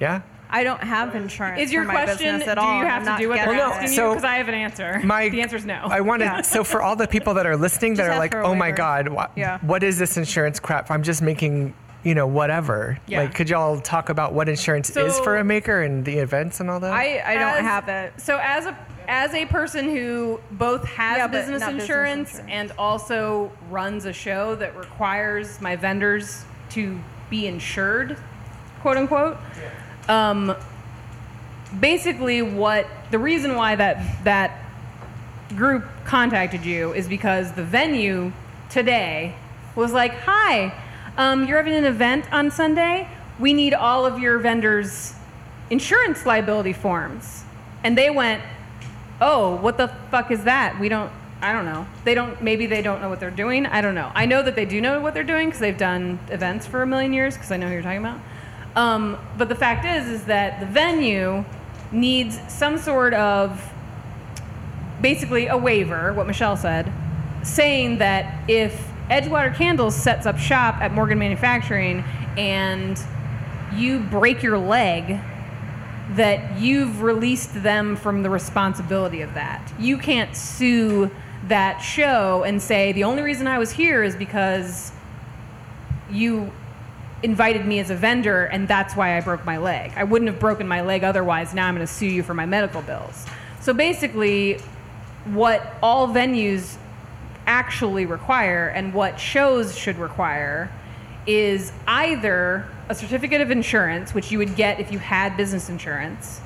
yeah? I don't have insurance. Is your for my question? Do at all. you have to do what they're Well, asking it. you? so Because I have an answer. My, the answer is no. I wanted Yeah. so for all the people that are listening that Just are like, for a "Oh my god, what, Yeah. what is this insurance crap? I'm just making, you know, whatever." Yeah. Like, could y'all talk about what insurance So- is for a maker and the events and all that? I, I don't As- have it. So as a as a person who both has Yeah, business, not business insurance insurance. and also runs a show that requires my vendors to be insured, quote unquote. Um, basically, what the reason why that that group contacted you is because the venue today was like, "Hi, um, you're having an event on Sunday. We need all of your vendors' insurance liability forms." And they went, "Oh, what the fuck is that? We don't I don't know. They don't. Maybe they don't know what they're doing. I don't know. I know that they do know what they're doing because they've done events for a million years. Because I know who you're talking about. Um, but the fact is, is that the venue needs some sort of basically a waiver, what Michelle said, saying that if Edgewater Candles sets up shop at Morgan Manufacturing and you break your leg, that you've released them from the responsibility of that. You can't sue that show and say, the only reason I was here is because you invited me as a vendor and that's why I broke my leg. I wouldn't have broken my leg otherwise. Now I'm going to sue you for my medical bills. So basically, what all venues actually require and what shows should require is either a certificate of insurance, which you would get if you had business insurance,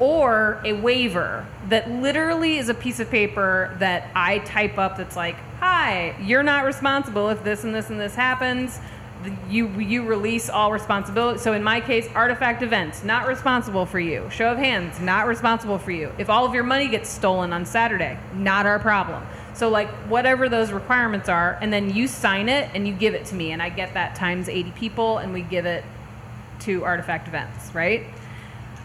or a waiver that literally is a piece of paper that I type up that's like, hi, you're not responsible if this and this and this happens. You, you release all responsibility. So in my case, artifact events, not responsible for you. Show of hands, not responsible for you. If all of your money gets stolen on Saturday, not our problem. So like whatever those requirements are, and then you sign it and you give it to me, and I get that times 80 people, and we give it to artifact events, right?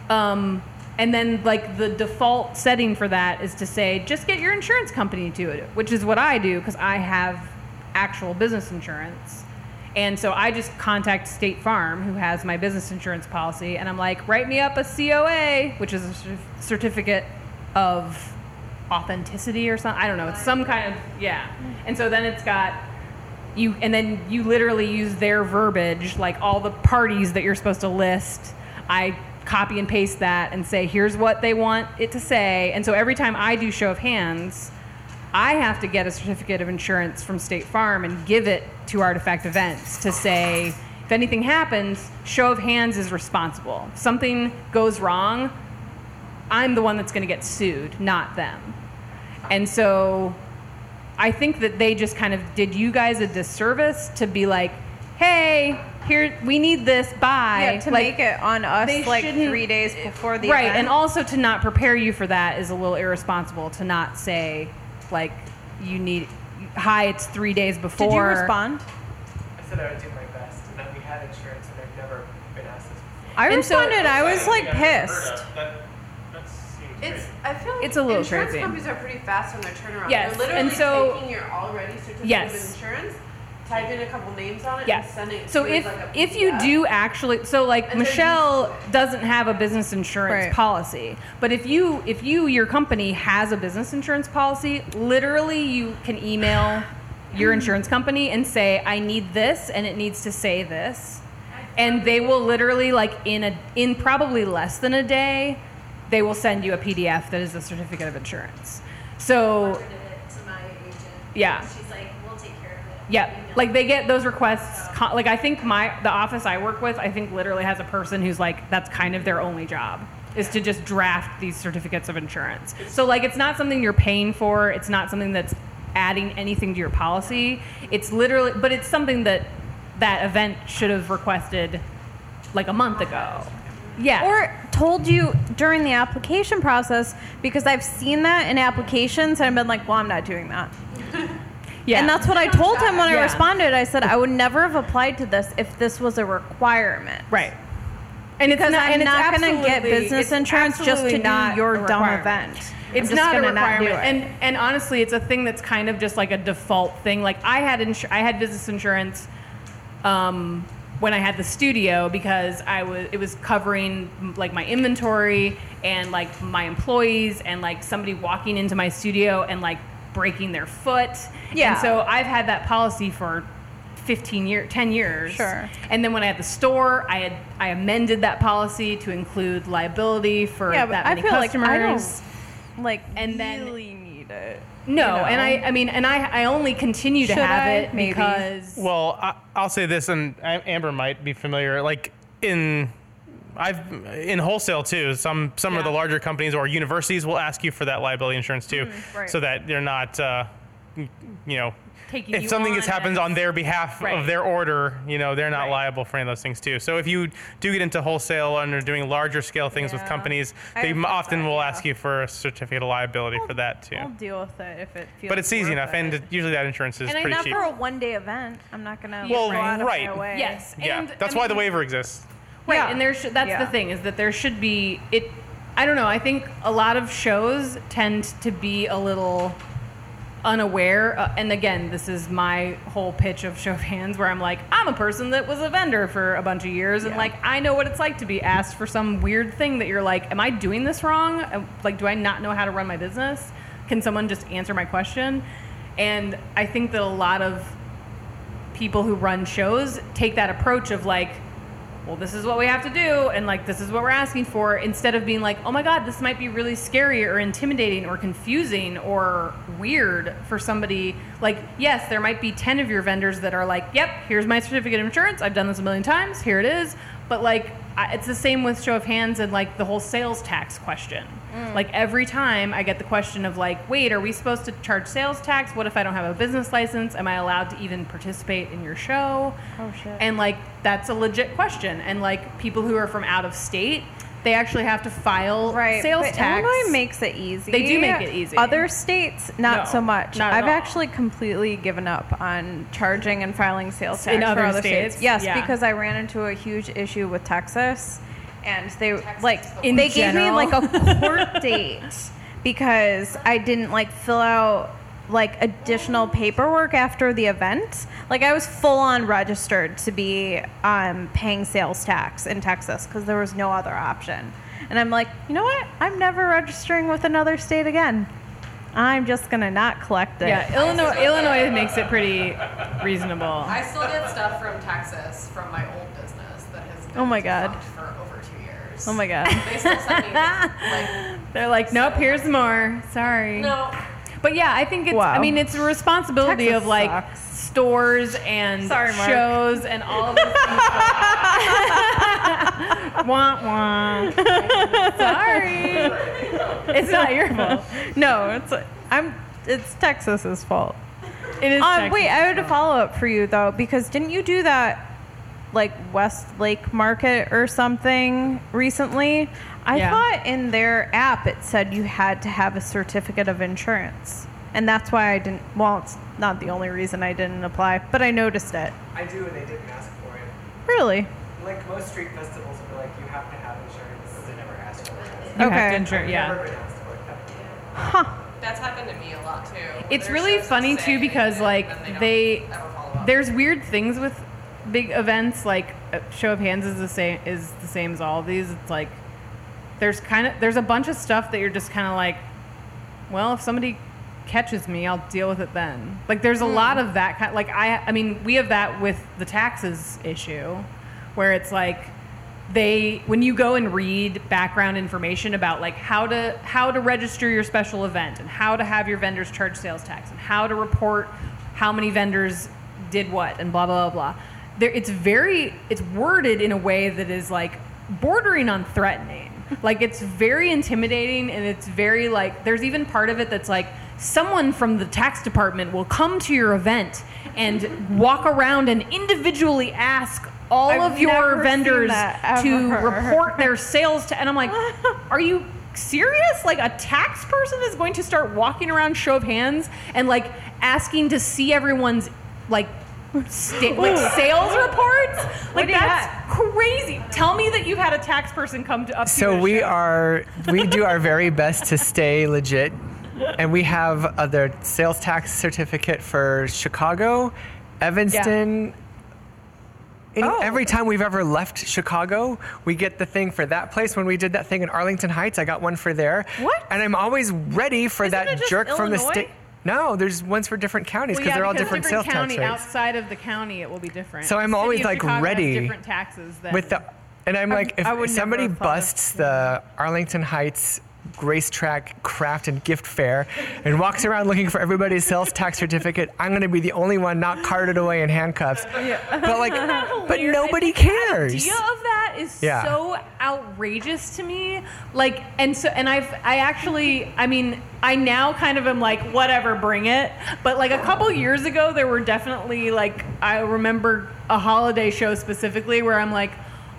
Um, and then like the default setting for that is to say just get your insurance company to it, which is what I do because I have actual business insurance. And so I just contact State Farm, who has my business insurance policy, and I'm like, write me up a COA, which is a certificate of authenticity or something. I don't know. It's some kind of yeah. And so then it's got you, and then you literally use their verbiage, like all the parties that you're supposed to list. I copy and paste that and say, here's what they want it to say. And so every time I do show of hands, I have to get a certificate of insurance from State Farm and give it to Artifact Events to say, if anything happens, show of hands is responsible. If something goes wrong, I'm the one that's going to get sued, not them. And so I think that they just kind of did you guys a disservice to be like, hey, here we need this by Yeah, to like, make it on us like three days before the right, event. and also to not prepare you for that is a little irresponsible. To not say like you need, hi, it's three days before. Did you respond? I said I would do my best, and that we had insurance, and I've never been asked this. I And so- responded. I was like I've never pissed. of. That, that seems It's. I feel like It's a little insurance crazy. companies are pretty fast on their turnaround. Yes, They're literally and so- taking your already certificate Yes. of insurance, type in a couple names on it, and Yes. it So if like a if you do actually, so like And Michelle used to it. doesn't have a business insurance Right. policy, but if you if you your company has a business insurance policy, literally you can email your insurance company and say I need this and it needs to say this, and they will literally like in a in probably less than a day, they will send you a PDF that is a certificate of insurance. So to my agent. Yeah. She's like, we'll take care of it. Yeah, like they get those requests. Like I think my the office I work with, I think literally has a person who's like that's kind of their only job is to just draft these certificates of insurance. So like it's not something you're paying for. It's not something that's adding anything to your policy. It's literally, but it's something that that event should have requested like a month ago. Yeah. Or told you during the application process because I've seen that in applications and I've been like, well, I'm not doing that. yeah. And that's what I told him when I responded. I said I would never have applied to this if this was a requirement. right. And Because it's not, I'm and not going to get business insurance just to not do your dumb event. It's not a not requirement, it. and and honestly, it's a thing that's kind of just like a default thing. Like I had insu- I had business insurance um, when I had the studio because I was it was covering like my inventory and like my employees and like somebody walking into my studio and like breaking their foot. Yeah. And so I've had that policy for 15 year 10 years. Sure. And then when I had the store, I had I amended that policy to include liability for yeah, but that I many feel customers. like I don't like And then- really need it. No, you know? and I, I mean, and I, I only continue to Should have I? it Maybe. because Well, I, I'll say this, and Amber might be familiar. Like in, I've in wholesale too. Some some of the larger companies or universities will ask you for that liability insurance too, Mm, right. so that they're not, uh, you know, taking if you something on gets happens on their behalf Right. of their order, you know, they're not Right. liable for any of those things too. So if you do get into wholesale and are doing larger scale things with companies, they have m- heard often that, will yeah. ask you for a certificate of liability for that too. I'll deal with it if it feels. But it's easy enough, it. and usually that insurance is and I'm pretty not cheap. for a one day event. I'm not gonna Well, go out of right. my way. Yes. yeah, and, that's I why the waiver exists. Right, Yeah. and there should, that's Yeah. the thing is that there should be it. I don't know. I think a lot of shows tend to be a little unaware. Uh, and again, this is my whole pitch of show of hands, where I'm like, I'm a person that was a vendor for a bunch of years, and Yeah. like I know what it's like to be asked for some weird thing that you're like, Am I doing this wrong? Uh, Like, do I not know how to run my business? Can someone just answer my question? And I think that a lot of people who run shows take that approach of like, well, this is what we have to do, and like, this is what we're asking for, instead of being like, oh my God, this might be really scary or intimidating or confusing or weird for somebody. Like, yes, there might be 10 of your vendors that are like, yep, here's my certificate of insurance. I've done this a million times. Here it is. But like, I, it's the same with show of hands and like the whole sales tax question. Mm. Like, every time I get the question of like, wait, are we supposed to charge sales tax? What if I don't have a business license? Am I allowed to even participate in your show? Oh, shit. And like that's a legit question. And like people who are from out of state, they actually have to file Right, sales but tax. Illinois makes it easy. They do make it easy. Other states, not No, so much. not I've all. actually completely given up on charging and filing sales tax In for other other states? states. Yes, Yeah. because I ran into a huge issue with Texas, and they Texas like is the In they gave me like a court date because I didn't like fill out like additional paperwork after the event. Like I was full on registered to be um, paying sales tax in Texas because there was no other option. And I'm like, you know what? I'm never registering with another state again. I'm just gonna not collect it. yeah, Illinois Illinois makes it pretty reasonable. I still get stuff from Texas from my old business that has been Oh my God. for over two years. Oh my god. They still send me like They're like, nope, here's more. Sorry. no. But yeah, I think it's. Wow. I mean, it's a responsibility Texas of like sucks. stores and Sorry, shows and all of those things. wah wah. Sorry, it's not your fault. no, it's I'm it's Texas's fault. It is. Um, wait, I had a follow up for you though because didn't you do that like West Lake Market or something recently? I Yeah. thought in their app it said you had to have a certificate of insurance. And that's why I didn't well, it's not the only reason I didn't apply, but I noticed it. I do, and they didn't ask for it. Really? Like most street festivals, are like you have to have insurance. Because they never ask for it. You have Okay. to insure. Yeah. Never been asked for it. Huh. That's happened to me a lot too. It's There's really funny say too because like and they, ever follow up. there's weird things with big events like uh, show of hands is the same is the same as all of these. It's like there's kind of there's a bunch of stuff that you're just kind of like, well, if somebody catches me, I'll deal with it then. Like there's a lot of that kind. Like I I mean we have that with the taxes issue, where it's like they when you go and read background information about like how to how to register your special event and how to have your vendors charge sales tax and how to report how many vendors did what and blah blah blah blah there it's very it's worded in a way that is like bordering on threatening like it's very intimidating and it's very like there's even part of it that's like someone from the tax department will come to your event and walk around and individually ask all I've of your vendors to report their sales to and I'm like, are you serious? Like a tax person is going to start walking around show of hands and like asking to see everyone's like sta- like sales reports? Like do that's crazy. Tell me that you've had a tax person come to up So at a we show. are we do our very best to stay legit, and we have uh, the sales tax certificate for Chicago, Evanston. Any, Oh. Every time we've ever left Chicago, we get the thing for that place. When we did that thing in Arlington Heights, I got one for there. What? And I'm always ready for Isn't that it just jerk from the state. No, there's ones for different counties Well, because yeah, they're all different, different sales county tax rates. outside of the county it will be different. So I'm The always, like, Chicago ready different taxes than with the and I'm like, if I would never somebody have thought of- busts the Arlington Heights racetrack craft and gift fair and walks around looking for everybody's sales tax certificate, I'm going to be the only one not carted away in handcuffs. Oh, but like, but nobody cares. The idea of that that is Yeah. so outrageous to me. Like, and so, and I've, I actually, I mean, I now kind of am like, whatever, bring it. But like a couple years ago, there were definitely like, I remember a holiday show specifically where I'm like,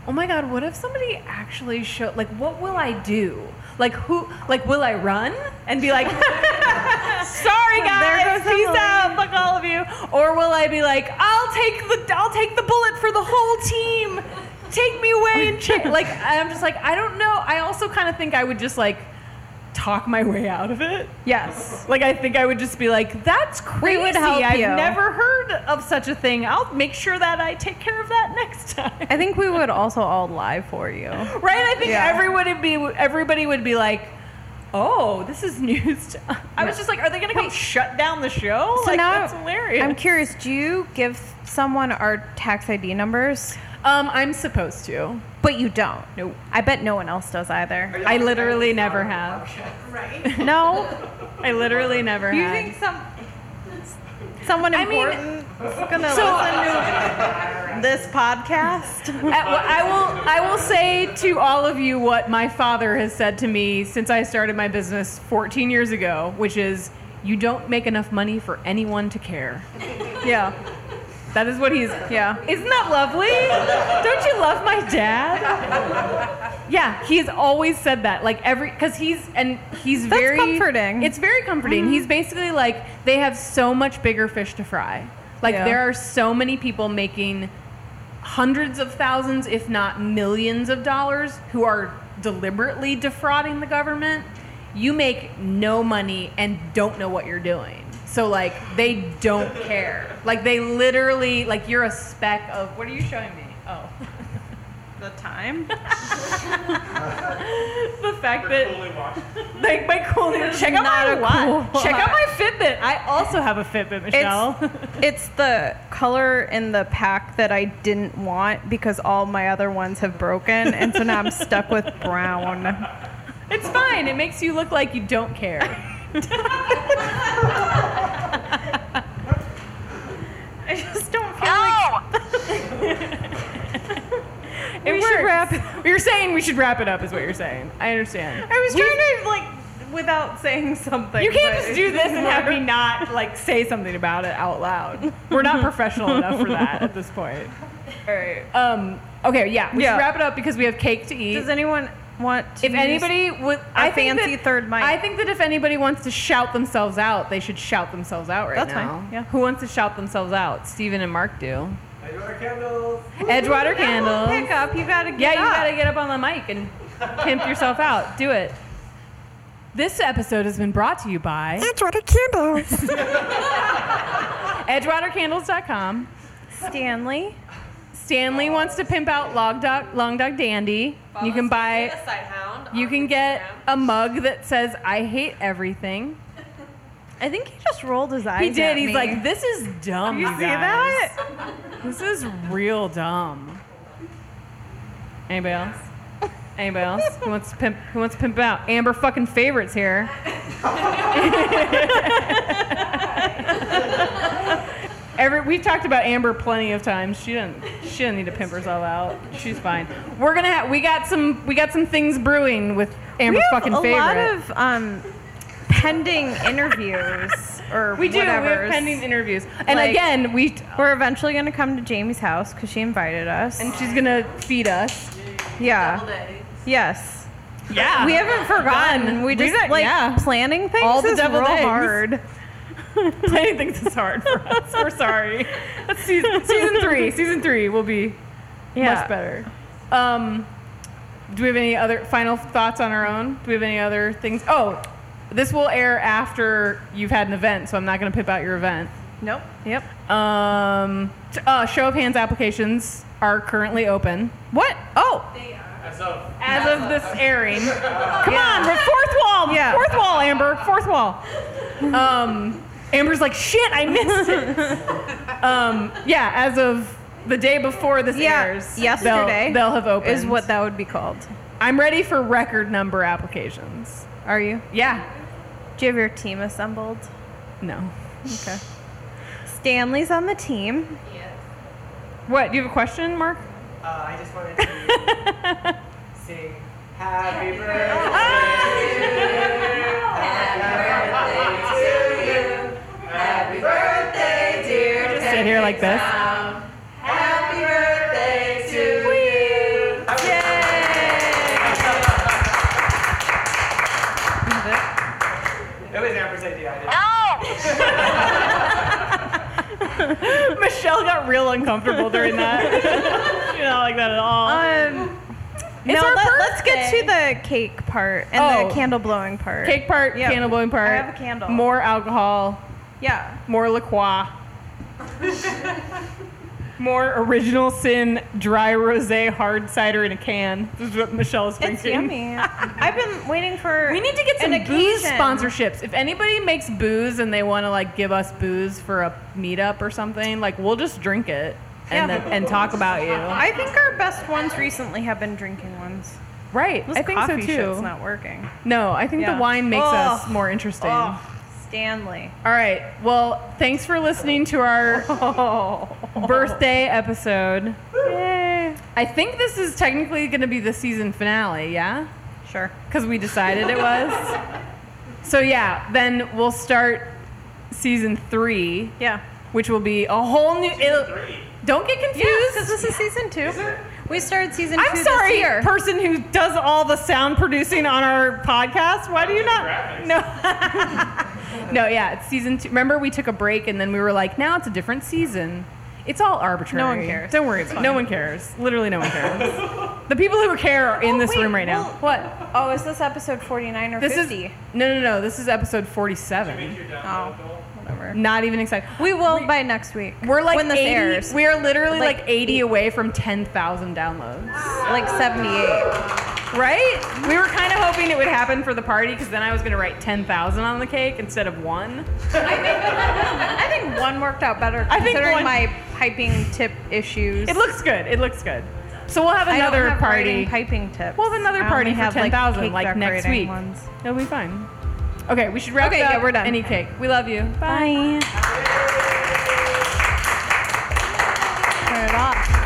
oh my god, what if somebody actually showed? like, what will I do? Like who? Like, will I run and be like, "Sorry guys, peace Emily." out, fuck all of you," or will I be like, "I'll take the, I'll take the bullet for the whole team, take me away and check." Like, I'm just like, I don't know. I also kind of think I would just like talk my way out of it. Yes. Like, I think I would just be like, "That's crazy. would help I've you. never heard of such a thing. I'll make sure that I take care of that next time." I think we would also all lie for you. Right? I think Yeah. everyone would be everybody would be like, "Oh, this is news." To I was just like, "Are they going to come shut down the show?" So like now that's hilarious. I'm curious. Do you give someone our tax ID numbers? um, I'm supposed to. But you don't. Nope. I bet no one else does either. I literally never have. Right? No. I literally never have. You have. think some someone I mean, important is gonna so- listen to this podcast? I, well, I will. I will say to all of you what my father has said to me since I started my business 14 years ago, which is, "You don't make enough money for anyone to care." yeah. That is what he's. Yeah. Isn't that lovely? Don't you love my dad? Yeah, he's always said that. Like every, because he's and he's That's very comforting. It's very comforting. Mm-hmm. He's basically like they have so much bigger fish to fry. Like Yeah. there are so many people making hundreds of thousands, if not millions of dollars, who are deliberately defrauding the government. You make no money and don't know what you're doing. So like they don't care. Like they literally like you're a speck of what are you showing me? Oh. The time? the fact that like my cool check out not my a watch. cool Check out my. Fitbit. I also have a Fitbit, Michelle. It's, it's the color in the pack that I didn't want because all my other ones have broken, and so now I'm stuck with brown. it's fine. It makes you look like you don't care. I just don't feel like. It We works. should wrap You're saying we should wrap it up, is what you're saying. I understand. I was We- trying to like without saying something. You can't just do this and have me not like say something about it out loud. We're not professional enough for that at this point. All right. Um. Okay. Yeah. We Yeah. should wrap it up because we have cake to eat. Does anyone want to? if use anybody would, I think fancy that- third mic. I think that if anybody wants to shout themselves out, they should shout themselves out right That's now. fine, yeah. Who wants to shout themselves out? Steven and Mark do. Edgewater candles. Edgewater candles. pick up, you gotta get Yeah, you up. gotta get up on the mic and pimp yourself out. Do it. This episode has been brought to you by Edgewater candles. EdgewaterCandles.com. Stanley. Stanley wants to pimp out Long Dog, Long Dog Dandy. You can buy. Sighthound. You can get a mug that says "I hate everything." I think he just rolled his eyes. He did. at He's me. like, "This is dumb." You you see guys. that? This is real dumb. Anybody else? Anybody else who wants to pimp? Who wants to pimp out? Amber fucking favorites here. Every we've talked about Amber plenty of times. She doesn't. She doesn't need to pimp herself out. She's fine. We're gonna have. We got some. We got some things brewing with Amber we have fucking a favorite. lot of um, pending interviews or we do. We have pending interviews. And Like- again, we We're eventually going to come to Jamie's house because she invited us. and she's gonna feed us. yeah. Yes. Yeah. We haven't forgotten. Done. We We just got- like yeah. planning things All the is deviled real eggs. hard. Planning things is hard for us. We're sorry. Season, season three. Season three will be Yeah. much better. Um, do we have any other final thoughts on our own? Do we have any other things? Oh, this will air after you've had an event, so I'm not going to pimp out your event. Nope. Yep. Um, t- uh, show of hands applications are currently open. What? Oh, They As of as of this airing. Come on, we're fourth wall. Yeah. Fourth wall, Amber. Fourth wall. Um, Amber's like, shit, I missed it. um, yeah, as of the day before this Yeah. airs, they'll- Yesterday they'll, have opened. is what that would be called. I'm ready for record number applications. Are you? Yeah. Do you have your team assembled? No. Okay. Stanley's on the team. Yes. What? Do you have a question, Mark? uh, I just wanted to sing Happy birthday Happy birthday, dear. Just sit here like this. Happy birthday to you. It was Amber's idea. I didn't. Michelle got real uncomfortable during that. She's not like that at all. Um, It's no, our let, us get to the cake part and Oh. the candle blowing part. Cake part, Yeah. candle blowing part. I have a candle. More alcohol, Yeah. more La Croix. more original sin dry rosé hard cider in a can. This is what Michelle's It's drinking. yummy. I've been waiting for. We need to get some an booze occasion. sponsorships. If anybody makes booze and they want to like give us booze for a meetup or something, like we'll just drink it and Yeah. then, and talk about you. I think our best ones recently have been drinking ones. right. This I think so coffee shit's too. not working. No, I think Yeah. the wine makes Oh. us more interesting. Oh, Stanley. All right. Well, thanks for listening to our birthday episode. Yay. I think this is technically going to be the season finale, yeah? Sure. Because we decided it was. So, yeah, then we'll start season three, Yeah. which will be a whole new. It'll, don't get confused. because this is season two. We started season 2 I'm this sorry, year. person who does all the sound producing on our podcast. Why do you not? No. no, yeah, it's season two. Remember, we took a break and then we were like, now it's a different season. It's all arbitrary. No one cares. Don't worry. No one cares. Literally, no one cares. the people who care are in Oh, this wait, room right now. well- what? Oh, is this episode 49 or This 50? is no, no, no. This is episode 47. oh, whatever. Not even excited. We will by next week. We're like when this 80, airs. We are literally like, Like 80 eight. away from 10,000 downloads. like 78. Right? We were kind of hoping it would happen for the party because then I was going to write 10,000 on the cake instead of one. I think one worked out better I think considering one- my piping tip issues. It looks good. It looks good. So we'll have I another have party. piping tips. We'll have another party for have, 10,000 cake like, next week. Ones. It'll be fine. Okay, we should wrap okay, up. yeah, we're done. Any cake. We love you. Bye. Bye. Turn it off.